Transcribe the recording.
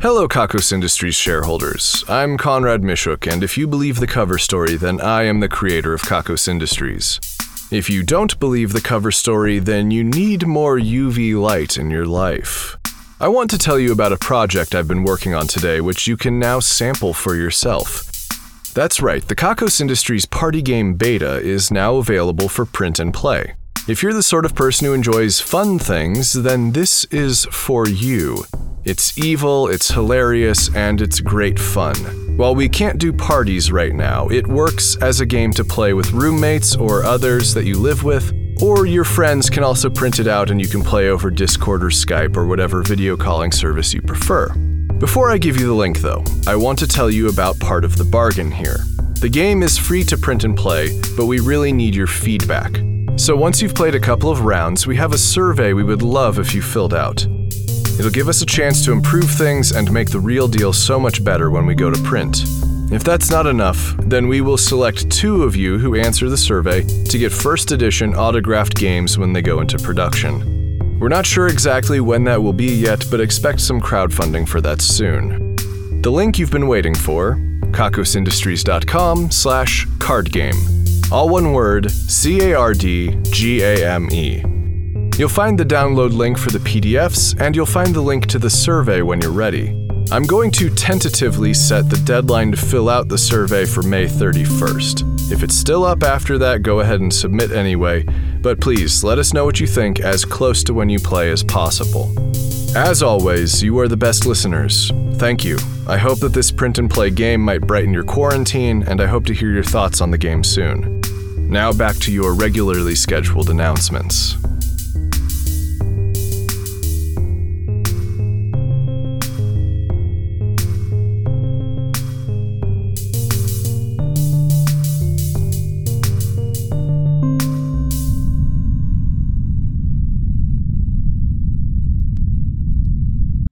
Hello, Kakos Industries shareholders. I'm Conrad Mishuk, and if you believe the cover story, then I am the creator of Kakos Industries. If you don't believe the cover story, then you need more UV light in your life. I want to tell you about a project I've been working on today, which you can now sample for yourself. That's right, the Kakos Industries party game beta is now available for print and play. If you're the sort of person who enjoys fun things, then this is for you. It's evil, it's hilarious, and it's great fun. While we can't do parties right now, it works as a game to play with roommates or others that you live with, or your friends can also print it out and you can play over Discord or Skype or whatever video calling service you prefer. Before I give you the link, though, I want to tell you about part of the bargain here. The game is free to print and play, but we really need your feedback. So once you've played a couple of rounds, we have a survey we would love if you filled out. It'll give us a chance to improve things and make the real deal so much better when we go to print. If that's not enough, then we will select two of you who answer the survey to get first edition autographed games when they go into production. We're not sure exactly when that will be yet, but expect some crowdfunding for that soon. The link you've been waiting for, kakosindustries.com slash cardgame. All one word, C-A-R-D-G-A-M-E. You'll find the download link for the PDFs, and you'll find the link to the survey when you're ready. I'm going to tentatively set the deadline to fill out the survey for May 31st. If it's still up after that, go ahead and submit anyway, but please let us know what you think as close to when you play as possible. As always, you are the best listeners. Thank you. I hope that this print and play game might brighten your quarantine, and I hope to hear your thoughts on the game soon. Now back to your regularly scheduled announcements.